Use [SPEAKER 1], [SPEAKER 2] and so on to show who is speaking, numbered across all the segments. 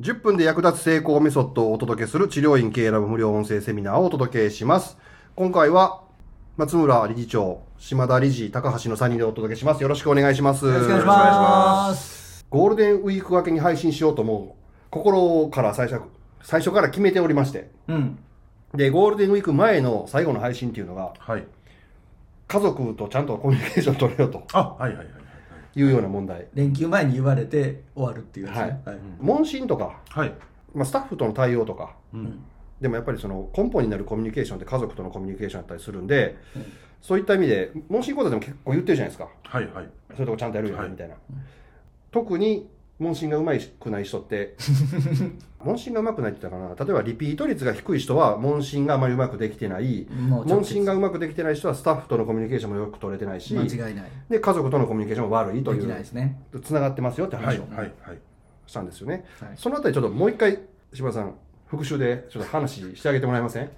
[SPEAKER 1] 10分で役立つ成功メソッドをお届けする治療院経営ラブ無料音声セミナーをお届けします。今回は松村理事長、島田理事、高橋の3人でお届けします。よろしくお願いします。
[SPEAKER 2] よろしくお願いします。
[SPEAKER 1] ゴールデンウィーク明けに配信しようともう心から最初最初から決めておりまして。
[SPEAKER 2] うん。
[SPEAKER 1] で、ゴールデンウィーク前の最後の配信っていうのが、
[SPEAKER 3] はい。
[SPEAKER 1] 家族とちゃんとコミュニケーション取れよと
[SPEAKER 3] あ、はいはいはいはい。
[SPEAKER 1] いうような問題。
[SPEAKER 2] 連休前に言われて終わるっていうやつね。はい。
[SPEAKER 1] 問診とか、
[SPEAKER 3] はい。
[SPEAKER 1] まあ、スタッフとの対応とか、
[SPEAKER 3] うん。
[SPEAKER 1] でもやっぱりその根本になるコミュニケーションって家族とのコミュニケーションだったりするんで、そういった意味で、問診講座でも結構言ってるじゃないですか。
[SPEAKER 3] はいはい。
[SPEAKER 1] そういうとこちゃんとやるよみたいな。特に問診がうまくない人って、問診がうまくないって言ったかな、例えばリピート率が低い人は問診があまりうまくできてない、問診がうまくできてない人はスタッフとのコミュニケーションもよく取れてないし、
[SPEAKER 2] 間違いない。
[SPEAKER 1] で家族とのコミュニケーションも悪いとい
[SPEAKER 2] できなですね。
[SPEAKER 1] つながってますよって
[SPEAKER 3] はい
[SPEAKER 1] 話を
[SPEAKER 3] はいはい。
[SPEAKER 1] したんですよね。
[SPEAKER 2] はい
[SPEAKER 1] そのあたりちょっともう一回、柴田さん、復習でちょっと話してあげてもらえません？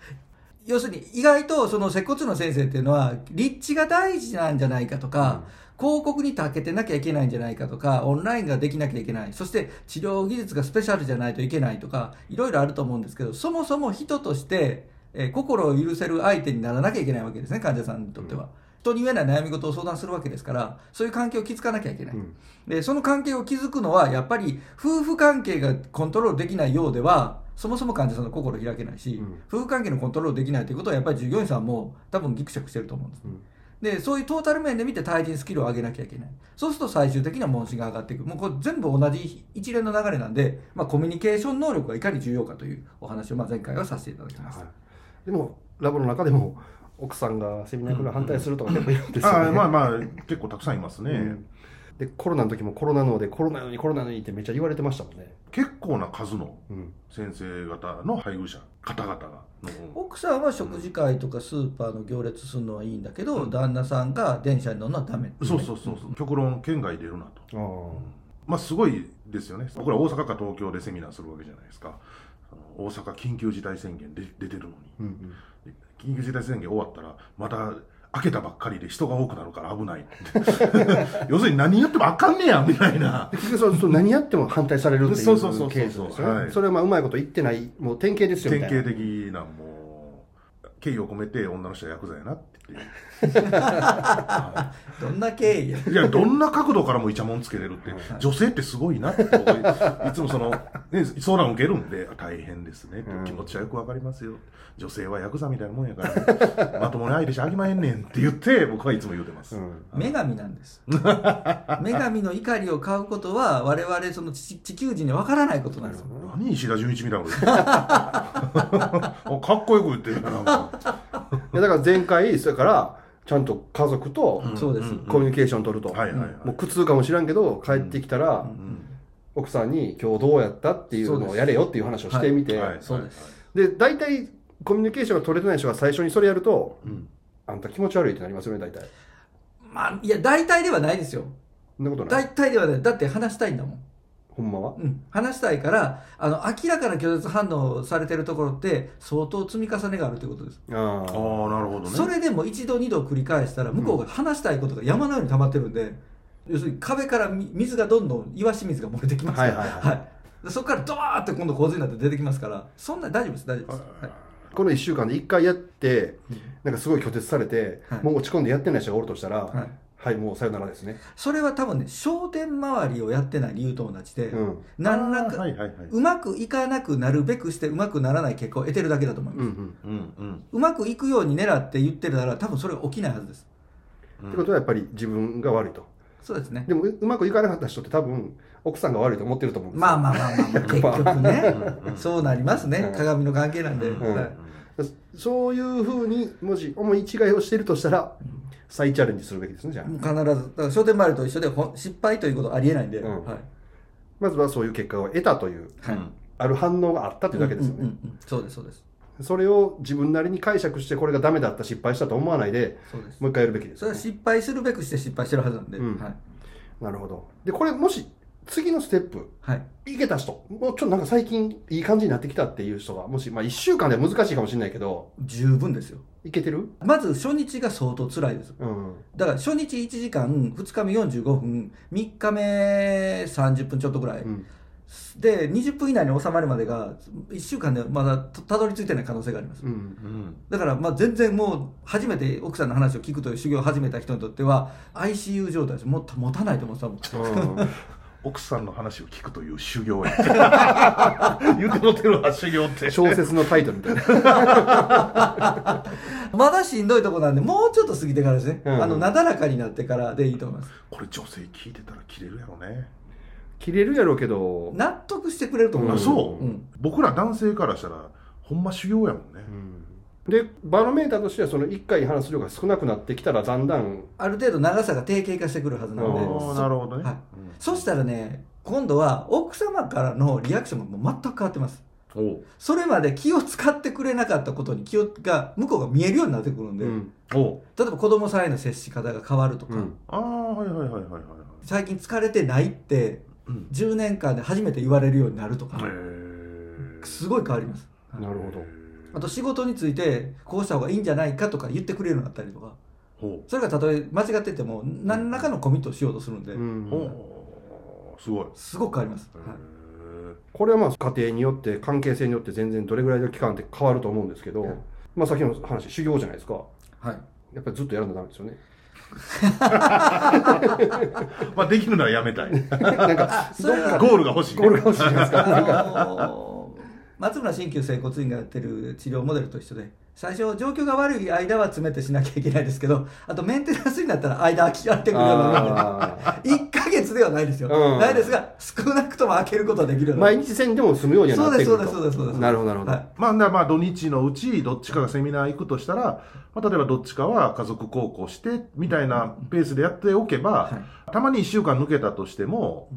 [SPEAKER 2] 要するに意外とその接骨院の先生っていうのは立地が大事なんじゃないかとか、広告に長けてなきゃいけないんじゃないかとかオンラインができなきゃいけない。そして治療技術がスペシャルじゃないといけないとかいろいろあると思うんですけどそもそも人として、えー心を許せる相手にならなきゃいけないわけですね患者さんにとっては。人に言えない悩み事を相談するわけですからそういう関係を築かなきゃいけない、
[SPEAKER 1] うん。
[SPEAKER 2] でその関係を築くのはやっぱり夫婦関係がコントロールできないようではそもそも患者さんの心を開けないし、
[SPEAKER 1] うん。
[SPEAKER 2] 夫婦関係のコントロールできないということはやっぱり従業員さんも多分ギクシャクしてると思うんです、
[SPEAKER 1] うん
[SPEAKER 2] でそういうトータル面で見て対人スキルを上げなきゃいけないそうすると最終的には問診が上がっていくもうこれ全部同じ一連の流れなんで、まあ、コミュニケーション能力がいかに重要かというお話をまあ前回はさせていただきました、
[SPEAKER 1] はいでも、ラボの中でも、奥さんがセミナー来る反対するとか結構いるんですよね。
[SPEAKER 3] あまあまあ、結構たくさんいますね。
[SPEAKER 1] うんで、コロナの時もコロナので、コロナなのにコロナなのにってめっちゃ言われてましたもんね。
[SPEAKER 3] 結構な数の
[SPEAKER 1] うん。
[SPEAKER 3] 先生方の配偶者、方々がの。
[SPEAKER 2] 奥さんは食事会とかスーパーの行列するのはいいんだけど、旦那さんが電車に乗るのはダメってい
[SPEAKER 3] そう
[SPEAKER 2] ね
[SPEAKER 3] そうそうそう。極論、県外出るなと。
[SPEAKER 1] ああ。
[SPEAKER 3] まあすごいですよね。僕ら大阪か東京でセミナーするわけじゃないですか。あの大阪緊急事態宣言で出てるのに。
[SPEAKER 1] うんうん。
[SPEAKER 3] で緊急事態宣言終わったらまた開けたばっかりで人が多くなるから危ない。要するに何やってもあかんねやみたいな。
[SPEAKER 1] で結局そうそう何やっても反対されるっていう
[SPEAKER 3] そうそうそうそう
[SPEAKER 1] ケースですよね。
[SPEAKER 3] はい。
[SPEAKER 1] それはまあうまいこと言ってない、もう典型ですよみたいな。
[SPEAKER 3] 典型的なもう敬意を込めて女の人はヤクザやなって言って
[SPEAKER 2] どんな経緯？や
[SPEAKER 3] いやどんな角度からもイチャモンつけれるって女性ってすごいなって僕いつもその、ね、相談受けるんで大変ですねって
[SPEAKER 1] うん
[SPEAKER 3] 気持ちはよくわかりますよ。女性はヤクザみたいなもんやから まともに相手しあきまへんねんって言って僕はいつも言うてます、
[SPEAKER 1] うん。
[SPEAKER 2] 女神なんです。女神の怒りを買うことは我々その地地球人にわからないことなんですよ。
[SPEAKER 3] 何石田純一みたいなことかっこよく言ってるな
[SPEAKER 1] いやだから前回、それから、ちゃんと家族と
[SPEAKER 2] そうです、
[SPEAKER 1] コミュニケーション取ると。
[SPEAKER 3] はいはいはい。
[SPEAKER 1] もう苦痛かもしらんけど、帰ってきたら、
[SPEAKER 3] うん。
[SPEAKER 1] 奥さんに今日どうやった？っていうのをやれよっていう話をしてみて、
[SPEAKER 3] はい。
[SPEAKER 2] そうです。
[SPEAKER 1] で、大体コミュニケーションが取れてない人が最初にそれやると、
[SPEAKER 3] うん。
[SPEAKER 1] あんた気持ち悪いってなりますよね、大体。
[SPEAKER 2] まあいや大体ではないですよ。
[SPEAKER 1] そんなことない。
[SPEAKER 2] 大体ではない。だって話したいんだもん
[SPEAKER 1] ほんまは？
[SPEAKER 2] うん、話したいからあの明らかな拒絶反応されてるところって相当積み重ねがあるということです、
[SPEAKER 1] あ
[SPEAKER 3] ああなるほどね。
[SPEAKER 2] それでも一度二度繰り返したら向こうが話したいことが山のように溜まってるんで、要するに壁からみ水がどんどん岩清水が漏れてきますから、
[SPEAKER 1] はいはいはい
[SPEAKER 2] でそこからドワーって今度洪水になって出てきますからそんな大丈夫です大丈夫です、はい。
[SPEAKER 1] この1週間で1回やって、なんかすごい拒絶されて、
[SPEAKER 2] はい。
[SPEAKER 1] もう落ち込んでやってない人がおるとしたら、
[SPEAKER 2] はい
[SPEAKER 1] はい、もうさよならですね。
[SPEAKER 2] それは多分ね焦点周りをやってない理由と同じで、
[SPEAKER 1] うん。
[SPEAKER 2] 何らか、
[SPEAKER 3] はいはいはい。う
[SPEAKER 2] まくいかなくなるべくしてうまくならない結果を得てるだけだと思います、
[SPEAKER 1] うんうん。
[SPEAKER 3] うんうん。
[SPEAKER 2] うまくいくように狙って言ってるなら多分それは起きないはずです。
[SPEAKER 1] ってことはやっぱり自分が悪いと。
[SPEAKER 2] そうですね。
[SPEAKER 1] でもううまくいかなかった人って多分奥さんが悪いと思ってると思うんですよ。
[SPEAKER 2] まあまあまあまあ、まあ、結局ね。
[SPEAKER 3] うん。
[SPEAKER 2] そうなりますね、
[SPEAKER 1] うん。
[SPEAKER 2] 鏡の関係なんで、
[SPEAKER 3] うん。
[SPEAKER 2] はい
[SPEAKER 1] そういうふうにもし思い違いをしているとしたら再チャレンジするべきですねじゃあ。
[SPEAKER 2] もう必ずだから焦点周りと一緒でほ失敗ということはありえないんで、
[SPEAKER 1] うん。
[SPEAKER 2] はい。
[SPEAKER 1] まずはそういう結果を得たという
[SPEAKER 2] はい。
[SPEAKER 3] うん
[SPEAKER 1] ある反応があったというだけですよね、
[SPEAKER 2] うんうんうん。そうですそうです。
[SPEAKER 1] それを自分なりに解釈してこれがダメだった失敗したと思わないで
[SPEAKER 2] そうです。
[SPEAKER 1] もう一回やるべきですよね、
[SPEAKER 2] それは失敗するべくして失敗してるはずなんで、
[SPEAKER 1] うん。
[SPEAKER 2] はい。
[SPEAKER 1] なるほど。でこれもし次のステップ
[SPEAKER 2] はい。
[SPEAKER 1] いけた人。もうちょっとなんか最近いい感じになってきたっていう人がもし、まあ、1週間では難しいかもしれないけど
[SPEAKER 2] 十分ですよ。
[SPEAKER 1] いけてる？
[SPEAKER 2] まず初日が相当辛いです。
[SPEAKER 1] うん。
[SPEAKER 2] だから初日1時間2日目45分3日目30分ちょっとぐらい、
[SPEAKER 1] うん。
[SPEAKER 2] で20分以内に収まるまでが1週間でまだたたどり着いてない可能性があります、
[SPEAKER 1] うん
[SPEAKER 3] うん。
[SPEAKER 2] だからまあ全然もう初めて奥さんの話を聞くという修行を始めた人にとっては ICU 状態です。もっと持たないと思うんです多分
[SPEAKER 1] うん
[SPEAKER 3] 奥さんの話を聞くという修行や 言うてもてるわ修行って。
[SPEAKER 1] 小説のタイトルみたいな。
[SPEAKER 2] まだしんどいとこなんでもうちょっと過ぎてからですね、
[SPEAKER 1] うん。
[SPEAKER 2] あのなだらかになってからでいいと思います。
[SPEAKER 3] これ女性聞いてたら切れるやろね。
[SPEAKER 1] 切れるやろうけど、
[SPEAKER 2] 納得してくれると思い
[SPEAKER 3] あ
[SPEAKER 2] ます、
[SPEAKER 3] そう、
[SPEAKER 2] うん。
[SPEAKER 3] 僕ら男性からしたらほんま修行やもんね、
[SPEAKER 1] で、バロメーターとしては、その1回話す量が少なくなってきたら、だんだん、
[SPEAKER 2] ある程度長さが定型化してくるはずなんで。
[SPEAKER 3] なるほどね、
[SPEAKER 2] はい。
[SPEAKER 3] うん
[SPEAKER 2] そしたらね今度は奥様からのリアクションがもう全く変わってます。それまで気を使ってくれなかったことに気をが向こうが見えるようになってくるんで、
[SPEAKER 1] うん。
[SPEAKER 2] 例えば子供さんへの接し方が変わるとか、
[SPEAKER 1] うん。
[SPEAKER 3] ああはいはいはいはいはいはい。
[SPEAKER 2] 最近疲れてないって
[SPEAKER 3] うん。
[SPEAKER 2] 10年間で初めて言われるようになるとか、
[SPEAKER 3] へえ
[SPEAKER 2] すごい変わります。
[SPEAKER 1] なるほど。
[SPEAKER 2] あと仕事についてこうした方がいいんじゃないかとか言ってくれるようになったりとか。
[SPEAKER 3] ほ
[SPEAKER 2] それがたとえ間違ってても何らかのコミットをしようとするんで、
[SPEAKER 1] うん。
[SPEAKER 3] うほう。すごい。
[SPEAKER 2] すごく変わります、
[SPEAKER 3] へ
[SPEAKER 2] はい。
[SPEAKER 3] え
[SPEAKER 1] これはまあ家庭によって関係性によって全然どれぐらいの期間って変わると思うんですけど、
[SPEAKER 2] はい
[SPEAKER 1] まあさっきの話修行じゃないですか。
[SPEAKER 2] はい。
[SPEAKER 1] やっぱりずっとやらなダメですよね。
[SPEAKER 3] まあできるならやめたい。
[SPEAKER 1] なんか
[SPEAKER 3] ゴールが欲しい、ね、
[SPEAKER 1] ゴールが欲しいじゃないですか。
[SPEAKER 2] あのー松村鍼灸整骨院がやってる治療モデルと一緒で最初状況が悪い間は詰めてしなきゃいけないですけどあとメンテナンスになったら間空きがってくるようになるんで
[SPEAKER 1] あ
[SPEAKER 2] 1 ヶ月ではないですよ、
[SPEAKER 1] うん。
[SPEAKER 2] ないですが少なくとも開けることはできる
[SPEAKER 1] 毎日せんでも済むようにはなってくると。
[SPEAKER 2] そうですそうですそうですそうです。
[SPEAKER 1] なるほどなるほど、
[SPEAKER 2] はい。
[SPEAKER 3] まあ、まあ土日のうちどっちかがセミナー行くとしたら、まあ、例えばどっちかは家族孝行してみたいなペースでやっておけば、
[SPEAKER 2] はい。
[SPEAKER 3] たまに1週間抜けたとしても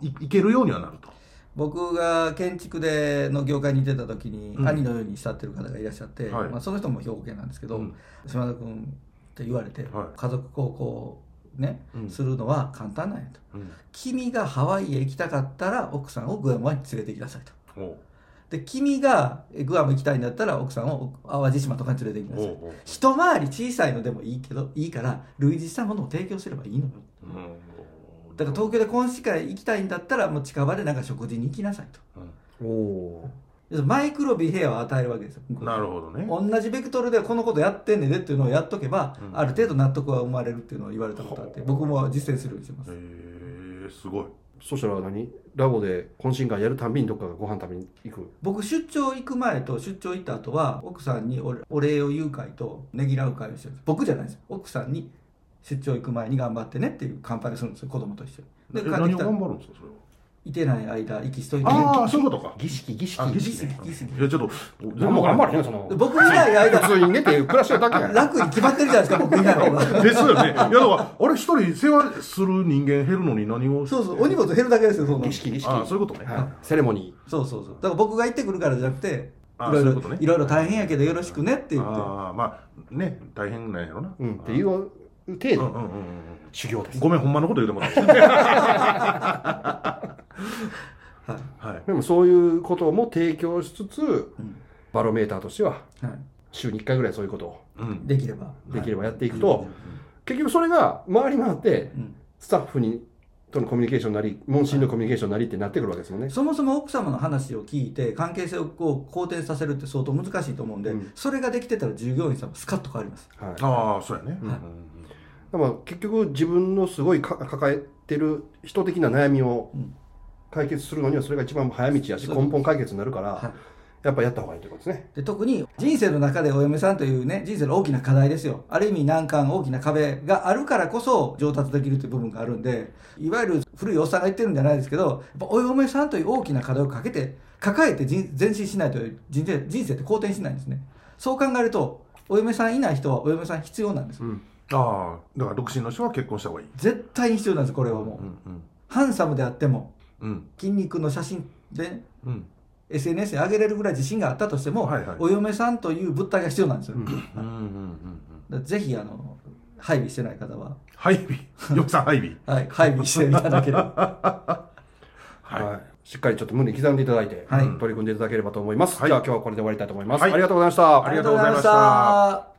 [SPEAKER 3] いいけるようにはなると。
[SPEAKER 2] 僕が建築での業界に出た時に、
[SPEAKER 3] うん。
[SPEAKER 2] 兄のように慕ってる方がいらっしゃって、
[SPEAKER 3] はい。
[SPEAKER 2] まあ、その人も兵庫県なんですけど、
[SPEAKER 3] うん。
[SPEAKER 2] 島田君って言われて、
[SPEAKER 3] はい。
[SPEAKER 2] 家族孝行ね、
[SPEAKER 3] うん。
[SPEAKER 2] するのは簡単なんやと。
[SPEAKER 3] うん。
[SPEAKER 2] 君がハワイへ行きたかったら奥さんをグアムに連れて行きなさいと。で君がえグアム行きたいんだったら奥さんを淡路島とかに連れて行きなさい。一回り小さいのでもいいけどいいから類似したものを提供すればいいのよ。
[SPEAKER 3] うん
[SPEAKER 2] だから東京で今市会行きたいんだったらもう近場でなんか食事に行きなさいと。
[SPEAKER 1] おお
[SPEAKER 2] 要するにマイクロビヘアを与えるわけですよ
[SPEAKER 3] なるほどね。
[SPEAKER 2] 同じベクトルでこのことやってんねんでっていうのをやっとけば、
[SPEAKER 3] うん。
[SPEAKER 2] ある程度納得は生まれるっていうのを言われたことあって僕も実践するようにしてます。
[SPEAKER 3] へえすごい。
[SPEAKER 1] そしたら何？ラボで懇親会やるたんびにどっかがご飯食べに行く？
[SPEAKER 2] 僕出張行く前と出張行った後は奥さんにおお礼を言う会とねぎらう会をしてるんです。僕じゃないですよ。奥さんに出張行く前に頑張ってねっていう乾杯をするんですよ。子供と一緒に。
[SPEAKER 3] え
[SPEAKER 2] で帰ってきたら。
[SPEAKER 3] 何を頑張るんですかそれは？
[SPEAKER 2] いてない間息しといて
[SPEAKER 3] ああそういうことか。
[SPEAKER 1] 儀式儀式。
[SPEAKER 3] あ儀式ね。
[SPEAKER 2] 儀式
[SPEAKER 3] いやちょっと
[SPEAKER 1] 頑張れへんその。
[SPEAKER 2] で僕いない間
[SPEAKER 1] 普通に寝て暮らしてるだけ
[SPEAKER 2] 楽に決まってるじゃないですか僕いない方が
[SPEAKER 3] ですよね。いやだからあれ一人世話する人間減るのに何を。
[SPEAKER 2] そうそうお荷物減るだけですよそんな
[SPEAKER 1] 儀式儀式。
[SPEAKER 3] あそういうことね。
[SPEAKER 1] はい、セレモニ
[SPEAKER 2] そうそうそう。だから僕が行ってくるからじゃなくて
[SPEAKER 3] あ
[SPEAKER 2] いろいろ
[SPEAKER 3] い
[SPEAKER 2] ろいろ大変やけどよろしくねって言って。
[SPEAKER 3] ああまあね大変なんやろな。
[SPEAKER 1] ー、うん、っていう程
[SPEAKER 3] うん
[SPEAKER 1] 度
[SPEAKER 3] うんうんうん。
[SPEAKER 1] 修行です、
[SPEAKER 3] ごめんほんまのこと言うてもらって。
[SPEAKER 2] はい。
[SPEAKER 3] はい。
[SPEAKER 1] でもそういうことも提供しつつ
[SPEAKER 2] うん。
[SPEAKER 1] バロメーターとしては
[SPEAKER 2] はい。
[SPEAKER 1] 週に1回ぐらいそういうことを
[SPEAKER 3] うん。
[SPEAKER 2] できれば。
[SPEAKER 1] できればやっていく
[SPEAKER 2] は
[SPEAKER 1] と、結局それが回り回って
[SPEAKER 2] うん。
[SPEAKER 1] スタッフにとのコミュニケーションなり問診のコミュニケーションなりってなってくるわけですもんね、
[SPEAKER 2] そもそも奥様の話を聞いて関係性をこう好転させるって相当難しいと思うんで、
[SPEAKER 1] うん。
[SPEAKER 2] それができてたら従業員さんもスカッと変わります。
[SPEAKER 1] はい。
[SPEAKER 3] ああそうやね。
[SPEAKER 2] はい
[SPEAKER 1] でも結局自分のすごいか抱えてる人的な悩みを
[SPEAKER 2] うん。
[SPEAKER 1] 解決するのにはそれが一番早道やし根本解決になるから、
[SPEAKER 2] はい。
[SPEAKER 1] やっぱやった方がいいということですね。
[SPEAKER 2] で特に人生の中でお嫁さんというね人生の大きな課題ですよ。ある意味難関大きな壁があるからこそ上達できるという部分があるんでいわゆる古いおっさんが言ってるんじゃないですけどやっぱお嫁さんという大きな課題をかけて抱えて人前進しないと人生人生って好転しないんですね。そう考えるとお嫁さんいない人はお嫁さん必要なんです。
[SPEAKER 1] うん
[SPEAKER 3] ああだから独身の人は結婚した方がいい。
[SPEAKER 2] 絶対に必要なんですこれはもう、
[SPEAKER 3] うん
[SPEAKER 2] ハンサムであっても
[SPEAKER 3] うん。
[SPEAKER 2] 筋肉の写真で
[SPEAKER 3] うん。
[SPEAKER 2] SNS に上げれるぐらい自信があったとしても、
[SPEAKER 3] はいはい。
[SPEAKER 2] お嫁さんという物体が必要なんですよ、
[SPEAKER 1] うん
[SPEAKER 3] うんうんうんうん。
[SPEAKER 2] だからぜひあの配備してない方は、
[SPEAKER 3] ハイビー。よくさんハイビー。
[SPEAKER 2] はい、配備していただければ。
[SPEAKER 3] はい。
[SPEAKER 1] はい。しっかりちょっと胸に刻んでいただいて、
[SPEAKER 2] はい。
[SPEAKER 1] 取り組んでいただければと思います、
[SPEAKER 3] はい。
[SPEAKER 1] じゃあ今日はこれで終わりたいと思います、
[SPEAKER 3] はい。
[SPEAKER 1] ありがとうございました、
[SPEAKER 3] ありがとうございました
[SPEAKER 2] た